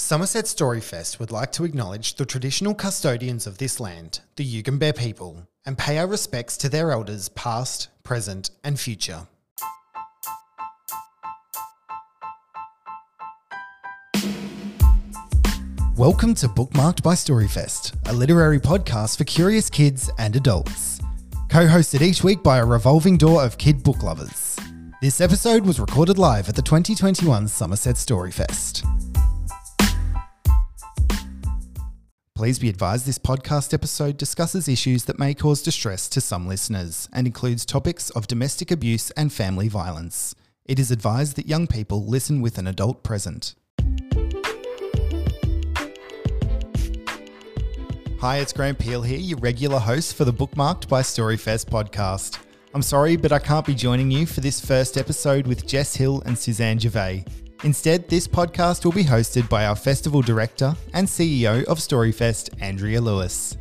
Somerset Storyfest would like to acknowledge the traditional custodians of this land, the Yugambeh people, and pay our respects to their elders past, present, and future. Welcome to Bookmarked by Storyfest, a literary podcast for curious kids and adults. Co hosted each week by a revolving door of kid book lovers. This episode was recorded live at the 2021 Somerset Storyfest. Please be advised this podcast episode discusses issues that may cause distress to some listeners and includes topics of domestic abuse and family violence. It is advised that young people listen with an adult present. Hi, it's Graham Peel here, your regular host for the Bookmarked by Storyfest podcast. I'm sorry, but I can't be joining you for this first episode with Jess Hill and Susanne Gervay. Instead, this podcast will be hosted by our festival director and CEO of Storyfest, Andrea Lewis.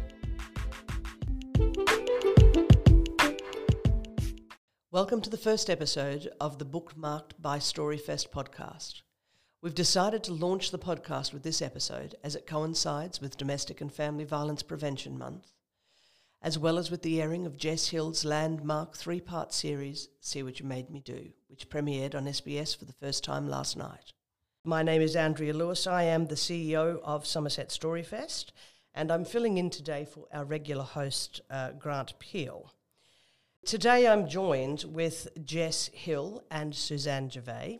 Welcome to the first episode of the Bookmarked by Storyfest podcast. We've decided to launch the podcast with this episode as it coincides with Domestic and Family Violence Prevention Month, as well as with the airing of Jess Hill's landmark three part series, See What You Made Me Do, which premiered on SBS for the first time last night. My name is Andrea Lewis. I am the CEO of Somerset Storyfest, and I'm filling in today for our regular host, uh, Grant Peel. Today I'm joined with Jess Hill and Susanne Gervay.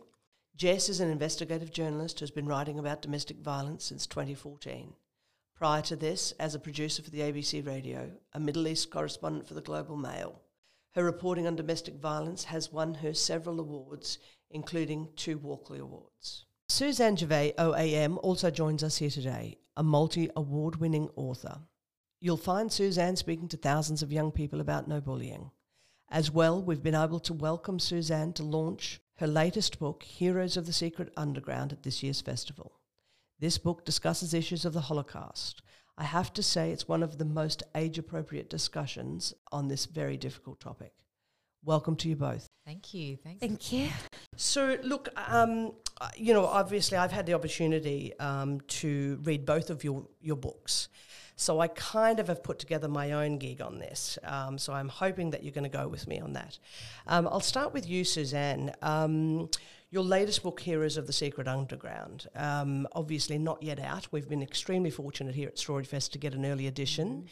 Jess is an investigative journalist who's been writing about domestic violence since 2014. Prior to this, as a producer for the ABC Radio, a Middle East correspondent for the Global Mail. Her reporting on domestic violence has won her several awards, including two Walkley Awards. Susanne Gervay, OAM, also joins us here today, a multi award winning author. You'll find Susanne speaking to thousands of young people about no bullying. As well, we've been able to welcome Susanne to launch her latest book, Heroes of the Secret Underground, at this year's festival. This book discusses issues of the Holocaust. I have to say, it's one of the most age appropriate discussions on this very difficult topic. Welcome to you both. Thank you. Thanks. Thank you. So, look, um, you know, obviously, I've had the opportunity um, to read both of your, your books. So I kind of have put together my own gig on this. Um, so I'm hoping that you're going to go with me on that. Um, I'll start with you, Susanne. Your latest book, Heroes of the Secret Underground, um, obviously not yet out. We've been extremely fortunate here at Storyfest to get an early edition.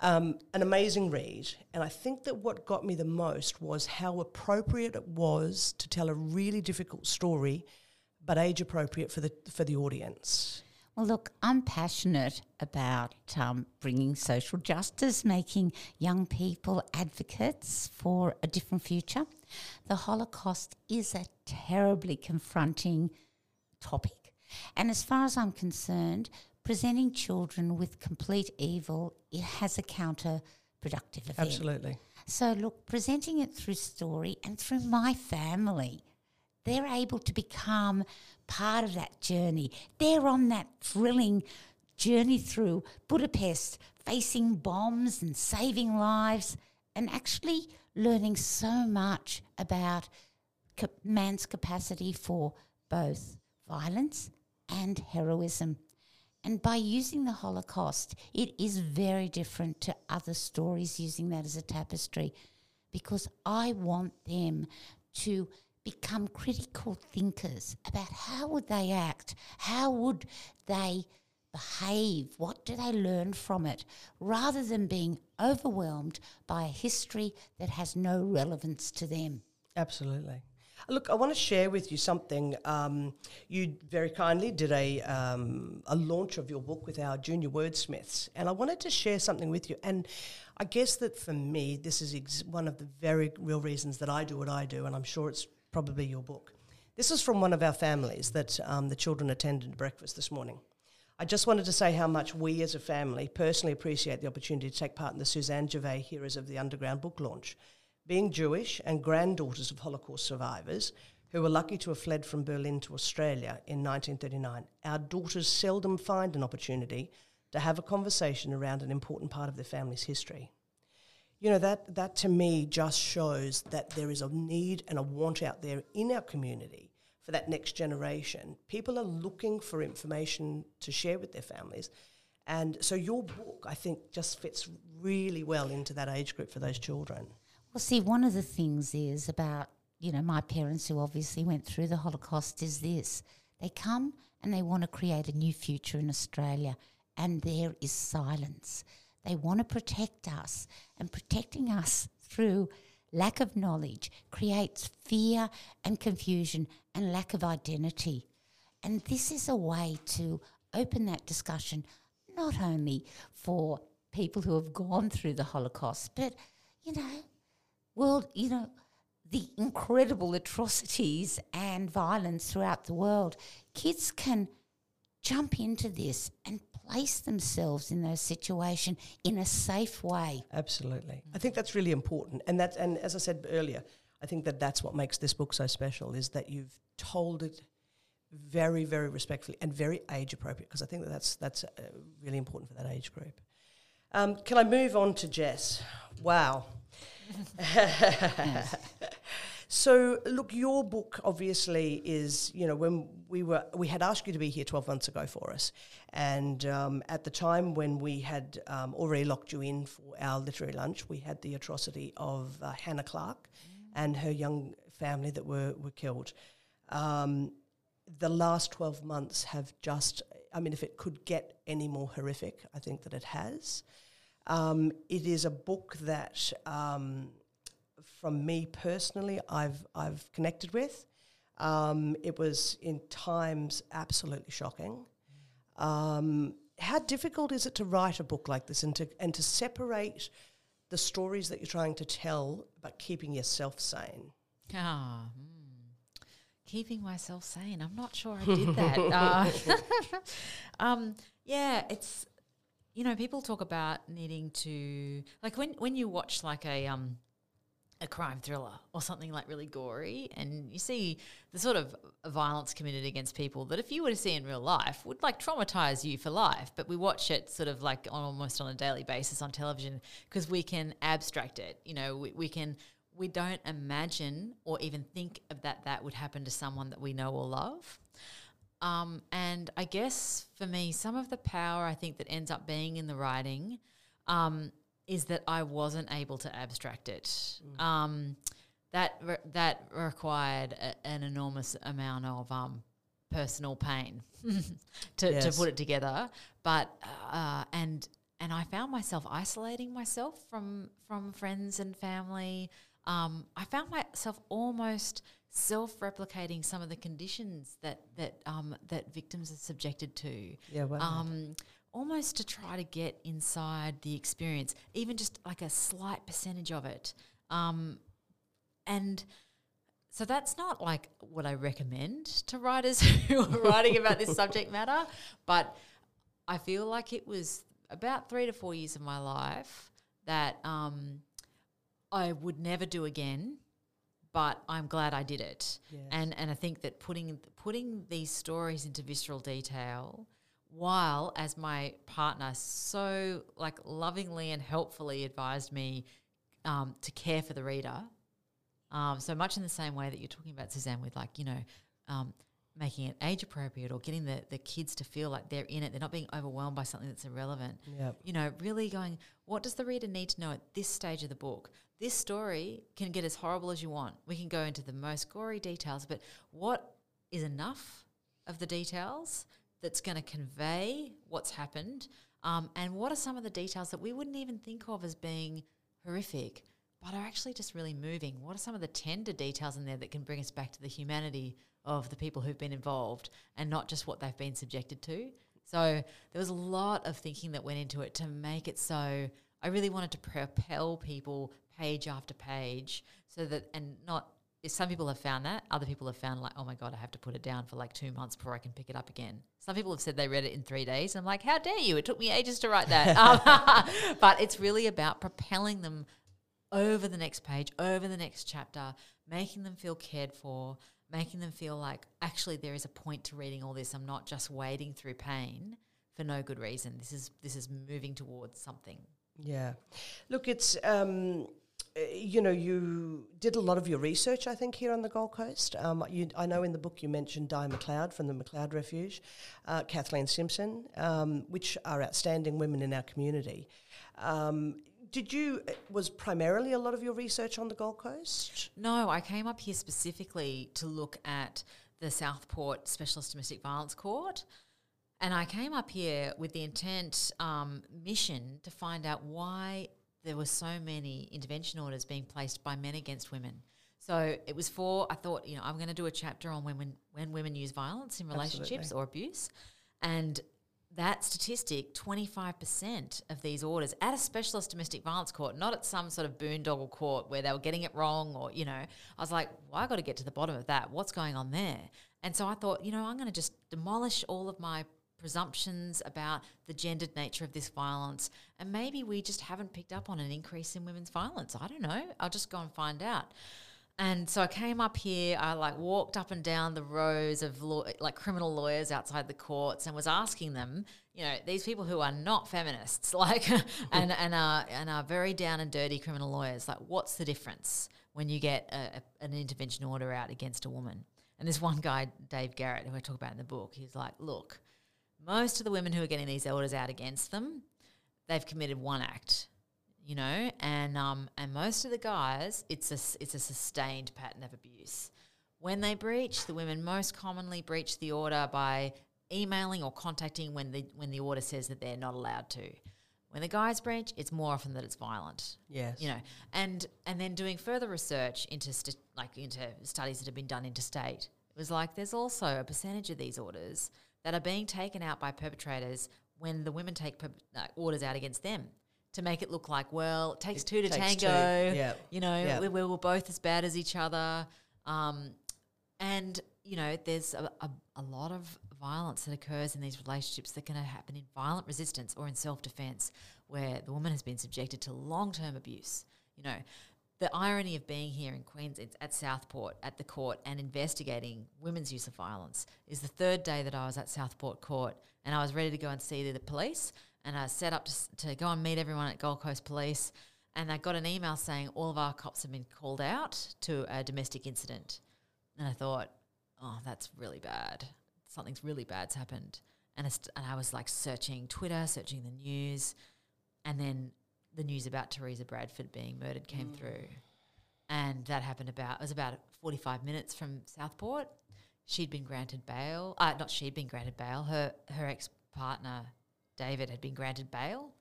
Um, an amazing read. And I think that what got me the most was how appropriate it was to tell a really difficult story, but age appropriate for the, for the audience. Well, look, I'm passionate about um, bringing social justice, making young people advocates for a different future. The Holocaust is a terribly confronting topic. And as far as I'm concerned, presenting children with complete evil it has a counterproductive effect. Absolutely. So, look, presenting it through story and through my family, they're able to become part of that journey. They're on that thrilling journey through Budapest, facing bombs and saving lives, and actually learning so much about man's capacity for both violence and heroism. And by using the Holocaust, it is very different to other stories using that as a tapestry because I want them to become critical thinkers about how would they act, how would they behave, what do they learn from it, rather than being overwhelmed by a history that has no relevance to them. Absolutely. Look, I want to share with you something. Um, you very kindly did a, um, a launch of your book with our junior wordsmiths, and I wanted to share something with you. And I guess that for me, this is ex- one of the very real reasons that I do what I do, and I'm sure it's probably your book. This is from one of our families that um, the children attended breakfast this morning. I just wanted to say how much we as a family personally appreciate the opportunity to take part in the Susanne Gervay Heroes of the Underground book launch. Being Jewish and granddaughters of Holocaust survivors who were lucky to have fled from Berlin to Australia in 1939, our daughters seldom find an opportunity to have a conversation around an important part of their family's history you know that that to me just shows that there is a need and a want out there in our community for that next generation. People are looking for information to share with their families. And so your book, I think, just fits really well into that age group for those children. Well, see, one of the things is about, you know, my parents who obviously went through the Holocaust is this. They come and they want to create a new future in Australia, and there is silence. They want to protect us, and protecting us through lack of knowledge creates fear and confusion and lack of identity. And this is a way to open that discussion not only for people who have gone through the Holocaust, but, you know, world, you know, the incredible atrocities and violence throughout the world. Kids can jump into this and place themselves in those situations in a safe way. Absolutely. I think that's really important. And that and as I said earlier, I think that that's what makes this book so special is that you've told it very very respectfully and very age appropriate because I think that that's that's uh, really important for that age group. Um, can I move on to Jess? Wow. So, look, your book obviously is, you know, when we were, we had asked you to be here 12 months ago for us. And um, at the time when we had um, already locked you in for our literary lunch, we had the atrocity of uh, Hannah Clarke mm. and her young family that were, were killed. Um, the last 12 months have just, I mean, if it could get any more horrific, I think that it has. Um, it is a book that um, from me personally, I've I've connected with. Um, it was in times absolutely shocking. Um, how difficult is it to write a book like this and to and to separate the stories that you're trying to tell, but keeping yourself sane? Ah, mm. keeping myself sane. I'm not sure I did that. uh, um, yeah, it's you know people talk about needing to like when when you watch like a um a crime thriller or something like really gory. And you see the sort of violence committed against people that if you were to see in real life would like traumatize you for life. But we watch it sort of like on, almost on a daily basis on television because we can abstract it. You know we, we can we don't imagine or even think of that that would happen to someone that we know or love. Um, and i guess for me some of the power i think that ends up being in the writing um, is that I wasn't able to abstract it. Mm. Um, that re- that required a, an enormous amount of um, personal pain to, yes. to put it together. But uh, and and I found myself isolating myself from from friends and family. Um, I found myself almost self-replicating some of the conditions that that um, that victims are subjected to. Yeah, well, um, almost to try to get inside the experience, even just like a slight percentage of it. Um, and so that's not like what I recommend to writers who are writing about this subject matter, but I feel like it was about three to four years of my life that um, I would never do again. But I'm glad I did it, yes. and and I think that putting putting these stories into visceral detail while as my partner so like lovingly and helpfully advised me um, to care for the reader. Um, so much in the same way that you're talking about susanne with like you know um, making it age appropriate or getting the, the kids to feel like they're in it. They're not being overwhelmed by something that's irrelevant. Yep. you know really going what does the reader need to know at this stage of the book? This story can get as horrible as you want. We can go into the most gory details but what is enough of the details that's going to convey what's happened um, and what are some of the details that we wouldn't even think of as being horrific but are actually just really moving? What are some of the tender details in there that can bring us back to the humanity of the people who've been involved and not just what they've been subjected to? So there was a lot of thinking that went into it to make it so i really wanted to propel people page after page so that and not some people have found that. Other people have found like, oh my god, I have to put it down for like two months before I can pick it up again. Some people have said they read it in three days. I'm like, how dare you? It took me ages to write that. um, but it's really about propelling them over the next page, over the next chapter, making them feel cared for, making them feel like actually there is a point to reading all this. I'm not just wading through pain for no good reason. This is this is moving towards something. Yeah, look, it's. Um, you know, you did a lot of your research, I think, here on the Gold Coast. Um, you, I know in the book you mentioned Di McLeod from the McLeod Refuge, uh, Kathleen Simpson, um, which are outstanding women in our community. Um, did you uh, was primarily a lot of your research on the Gold Coast? No, I came up here specifically to look at the Southport Specialist Domestic Violence Court. And I came up here with the intent um, mission to find out why there were so many intervention orders being placed by men against women. So it was for I thought you know I'm going to do a chapter on women when women use violence in relationships Absolutely. or abuse, and that statistic 25% of these orders at a specialist domestic violence court, not at some sort of boondoggle court where they were getting it wrong or you know I was like well I got to get to the bottom of that what's going on there and so I thought you know I'm going to just demolish all of my presumptions about the gendered nature of this violence. And maybe we just haven't picked up on an increase in women's violence. I don't know. I'll just go and find out. And so I came up here. I like walked up and down the rows of law, like criminal lawyers outside the courts, and was asking them, you know, these people who are not feminists, like, and and are and are very down and dirty criminal lawyers, like, what's the difference when you get a, a, an intervention order out against a woman? And this one guy, Dave Garrett, who I talk about in the book, he's like, look, most of the women who are getting these orders out against them, they've committed one act, you know, and um, and most of the guys, it's a it's a sustained pattern of abuse. When they breach, the women most commonly breach the order by emailing or contacting when the when the order says that they're not allowed to. When the guys breach, it's more often that it's violent Yes. you know, and and then doing further research into st- like into studies that have been done interstate, it was like there's also a percentage of these orders that are being taken out by perpetrators when the women take per- uh, orders out against them to make it look like well it takes It two to takes two, tango, yeah, you know, yeah. we, we were both as bad as each other, um, and you know, there's a, a, a lot of violence that occurs in these relationships that can happen in violent resistance or in self defense, where the woman has been subjected to long term abuse. You know, the irony of being here in Queens it's at Southport at the court and investigating women's use of violence is the third day that I was at Southport Court and I was ready to go and see the police and I set up to, to go and meet everyone at Gold Coast Police and I got an email saying all of our cops have been called out to a domestic incident and I thought, oh, that's really bad. Something's really bad's happened. And, I st- and I was like searching Twitter, searching the news, and then the news about Teresa Bradford being murdered came through. And that happened about, it was about 45 minutes from Southport. She'd been granted bail. Uh, not she'd been granted bail. Her, her ex partner, David, had been granted bail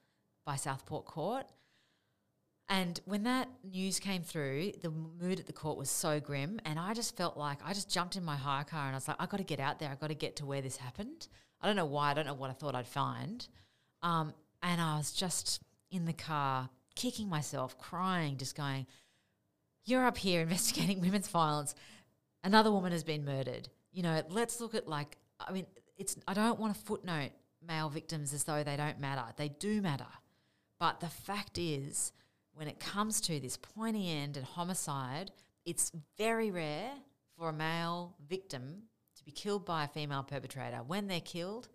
by Southport Court. And when that news came through, the mood at the court was so grim. And I just felt like I just jumped in my hire car and I was like, i got to get out there. i got to get to where this happened. I don't know why. I don't know what I thought I'd find. Um, and I was just in the car, kicking myself, crying, just going, You're up here investigating women's violence. Another woman has been murdered. You know, let's look at like, I mean, it's, I don't want to footnote male victims as though they don't matter. They do matter. But the fact is, when it comes to this pointy end and homicide, it's very rare for a male victim to be killed by a female perpetrator. When they're killed,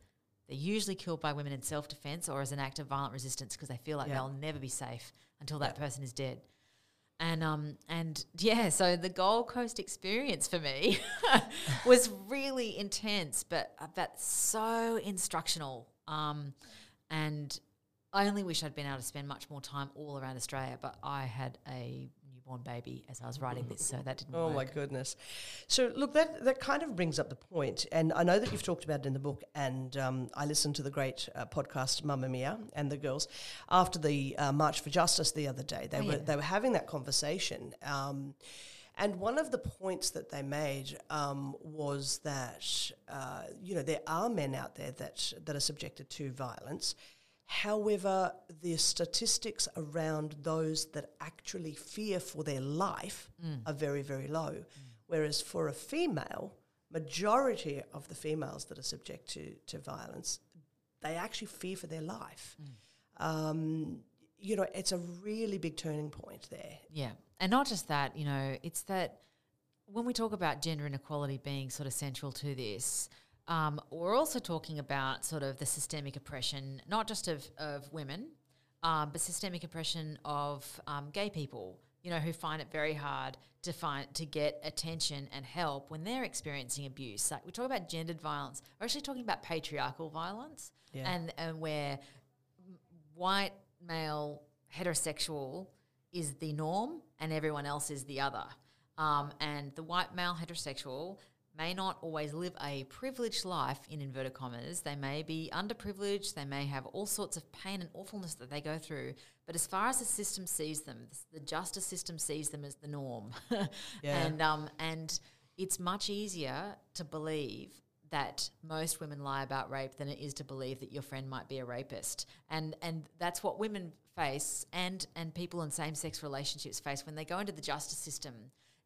they're usually killed by women in self defense or as an act of violent resistance because they feel like Yeah. they'll never be safe until that person is dead. And um and yeah, so the Gold Coast experience for me was really intense, but uh, but so instructional. Um, and I only wish I'd been able to spend much more time all around Australia, but I had a newborn baby as I was writing this, so that didn't Oh work. my goodness! So look, that that kind of brings up the point, and I know that you've talked about it in the book, and um, I listened to the great uh, podcast Mamamia and the girls after the uh, March for Justice the other day. They Oh, were yeah. they were having that conversation. Um, and one of the points that they made um, was that uh, you know there are men out there that that are subjected to violence. However, the statistics around those that actually fear for their life are very, very low. Whereas for a female, majority of the females that are subject to, to violence, they actually fear for their life. Um, you know, it's a really big turning point there. Yeah. And not just that, you know, it's that when we talk about gender inequality being sort of central to this, um, we're also talking about sort of the systemic oppression, not just of, of women, um, but systemic oppression of um, gay people, you know, who find it very hard to find to get attention and help when they're experiencing abuse. Like we talk about gendered violence, we're actually talking about patriarchal violence, Yeah. and and where white male heterosexual is the norm and everyone else is the other. Um, and the white male heterosexual may not always live a privileged life in inverted commas. They may be underprivileged. They may have all sorts of pain and awfulness that they go through. But as far as the system sees them, the justice system sees them as the norm. Yeah. And um, and it's much easier to believe that most women lie about rape than it is to believe that your friend might be a rapist. And and that's what women face and and people in same sex relationships face when they go into the justice system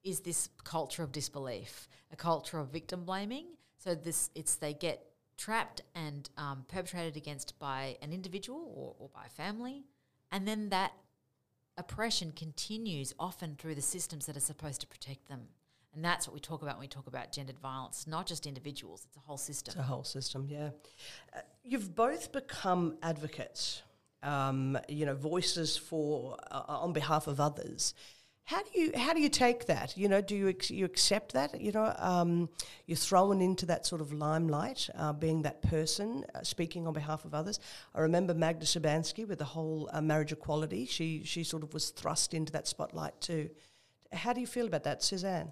is this culture of disbelief, a culture of victim blaming. So this it's they get trapped and um, perpetrated against by an individual or, or by a family, and then that oppression continues often through the systems that are supposed to protect them. And that's what we talk about when we talk about gendered violence, not just individuals, it's a whole system. It's a whole system, yeah. Uh, you've both become advocates, um, you know, voices for uh, on behalf of others. How do you how do you take that? You know, do you you accept that? You know, um, you're thrown into that sort of limelight, uh, being that person uh, speaking on behalf of others. I remember Magda Szubanski with the whole uh, marriage equality. She she sort of was thrust into that spotlight too. How do you feel about that, Susanne?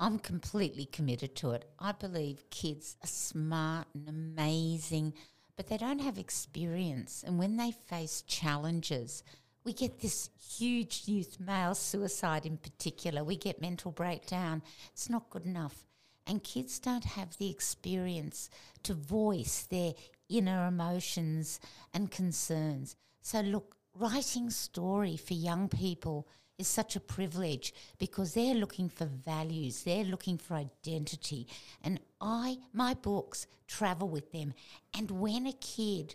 I'm completely committed to it. I believe kids are smart and amazing, but they don't have experience. And when they face challenges, we get this huge youth male suicide in particular. We get mental breakdown. It's not good enough. And kids don't have the experience to voice their inner emotions and concerns. So, look, writing story for young people is such a privilege because they're looking for values, they're looking for identity. And I, my books travel with them. And when a kid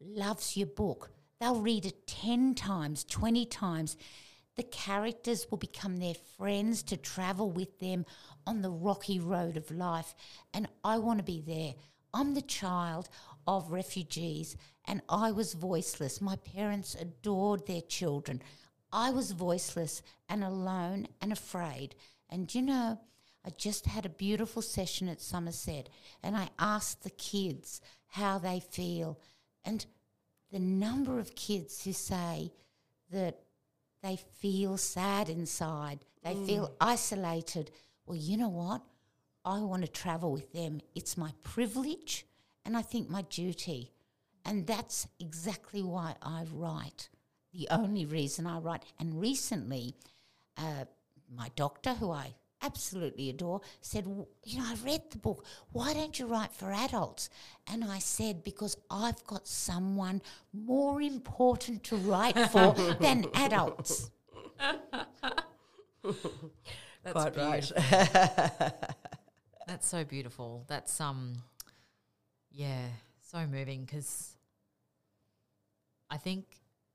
loves your book, they'll read it 10 times, 20 times. The characters will become their friends to travel with them on the rocky road of life. And I want to be there. I'm the child of refugees and I was voiceless. My parents adored their children. I was voiceless and alone and afraid. And you know, I just had a beautiful session at Somerset and I asked the kids how they feel. And the number of kids who say that they feel sad inside, they feel isolated. Well, you know what? I want to travel with them. It's my privilege and I think my duty. And that's exactly why I write. The only reason I write. And recently, uh, my doctor, who I absolutely adore, said, You know, I read the book. Why don't you write for adults? And I said, Because I've got someone more important to write for than adults. That's Quite right. That's so beautiful. That's um, yeah, so moving because I think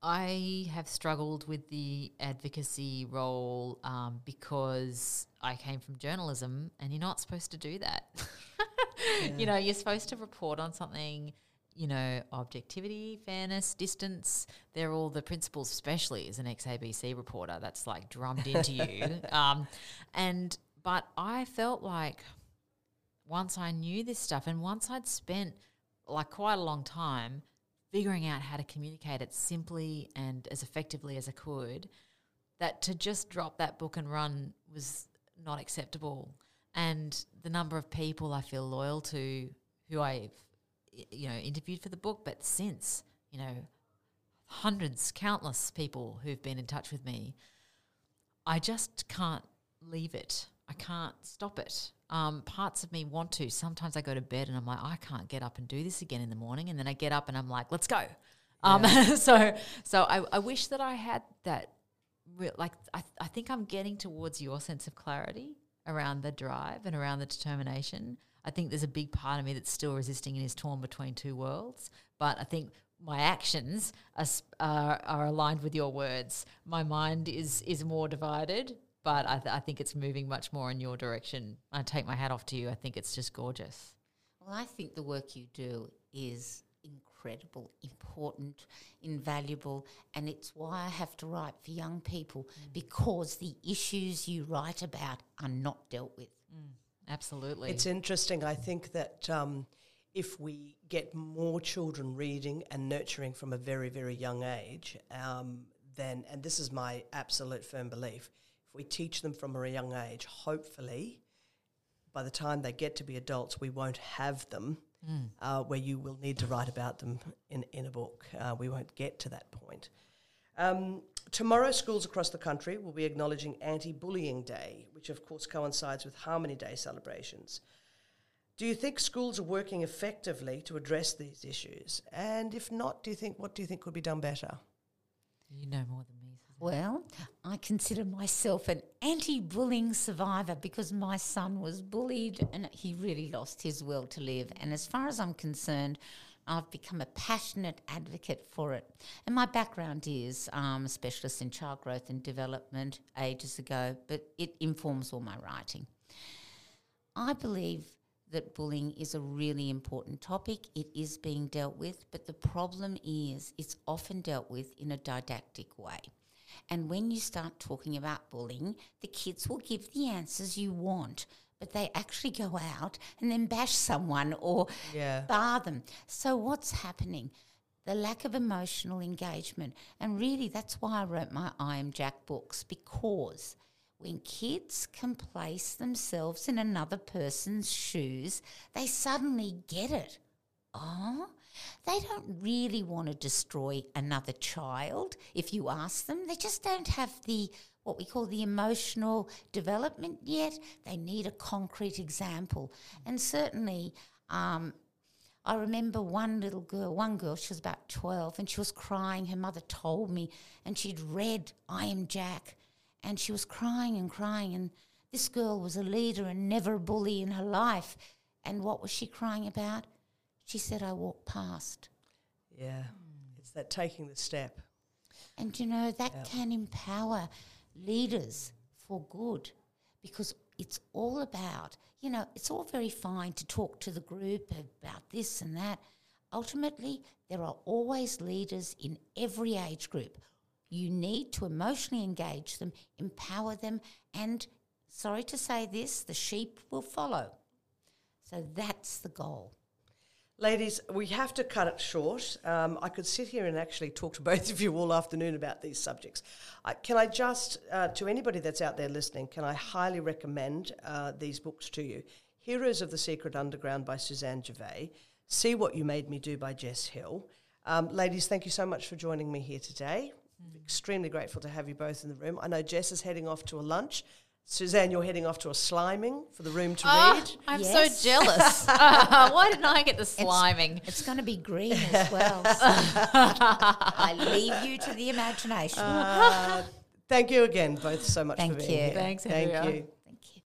I have struggled with the advocacy role um, because I came from journalism, and you're not supposed to do that. You know, you're supposed to report on something. You know, objectivity, fairness, distance. They're all the principles, especially as an ex ABC reporter. That's like drummed into you. Um, and but I felt like once I knew this stuff and once I'd spent like quite a long time figuring out how to communicate it simply and as effectively as I could, that to just drop that book and run was not acceptable. And the number of people I feel loyal to who I've you know interviewed for the book, but since you know hundreds, countless people who've been in touch with me, I just can't leave it. I can't stop it. Um, parts of me want to. Sometimes I go to bed and I'm like, I can't get up and do this again in the morning, and then I get up and I'm like, let's go. Um, so, so I, I wish that I had that. Real, like, I, I think I'm getting towards your sense of clarity around the drive and around the determination. I think there's a big part of me that's still resisting and is torn between two worlds. But I think my actions are, are, are aligned with your words. My mind is is more divided, but I, th- I think it's moving much more in your direction. I take my hat off to you. I think it's just gorgeous. Well, I think the work you do is incredible, important, invaluable, and it's why I have to write for young people because the issues you write about are not dealt with. Absolutely. It's interesting. I think that um, if we get more children reading and nurturing from a very, very young age, um, then, and this is my absolute firm belief, if we teach them from a young age, hopefully by the time they get to be adults, we won't have them uh, where you will need to write about them in, in a book. Uh, we won't get to that point. Um, tomorrow, schools across the country will be acknowledging Anti Bullying Day, which of course coincides with Harmony Day celebrations. Do you think schools are working effectively to address these issues? And if not, do you think what do you think could be done better? you know more than. Well, I consider myself an anti bullying survivor because my son was bullied and he really lost his will to live. And as far as I'm concerned, I've become a passionate advocate for it. And my background is um, a specialist in child growth and development ages ago, but it informs all my writing. I believe that bullying is a really important topic. It is being dealt with, but the problem is it's often dealt with in a didactic way. And when you start talking about bullying, the kids will give the answers you want, but they actually go out and then bash someone or Yeah. bar them. So, what's happening? The lack of emotional engagement. And really, that's why I wrote my I Am Jack books because when kids can place themselves in another person's shoes, they suddenly get it. Oh, they don't really want to destroy another child if you ask them. They just don't have the what we call the emotional development yet. They need a concrete example. And certainly, um, I remember one little girl, one girl, she was about 12, and she was crying. Her mother told me, and she'd read I Am Jack, and she was crying and crying. And this girl was a leader and never a bully in her life. And what was she crying about? She said, I walked past. Yeah. It's that taking the step. And you know, that can empower leaders for good because it's all about, you know, it's all very fine to talk to the group about this and that. Ultimately, there are always leaders in every age group. You need to emotionally engage them, empower them, and sorry to say this, the sheep will follow. So that's the goal. Ladies, we have to cut it short. Um, I could sit here and actually talk to both of you all afternoon about these subjects. I, can I just, uh, to anybody that's out there listening, can I highly recommend uh, these books to you? Heroes of the Secret Underground by Susanne Gervay, See What You Made Me Do by Jess Hill. Um, ladies, thank you so much for joining me here today. Extremely grateful to have you both in the room. I know Jess is heading off to a lunch. Susanne, you're heading off to a sliming for the room to Ah, read. I'm Yes. so jealous. why didn't I get the sliming? It's going to be green as well. so I leave you to the imagination. Uh, thank you again, both, so much Thank for being you. here. Thanks, Thank Andrea. you. Thank you.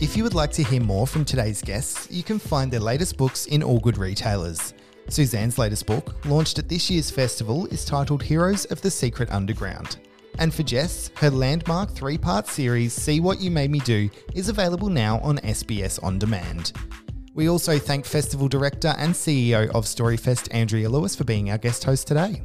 If you would like to hear more from today's guests, you can find their latest books in all good retailers. Susanne's latest book, launched at this year's festival, is titled Heroes of the Secret Underground. And for Jess, her landmark three part series, See What You Made Me Do, is available now on SBS On Demand. We also thank Festival Director and CEO of Storyfest, Andrea Lewis, for being our guest host today.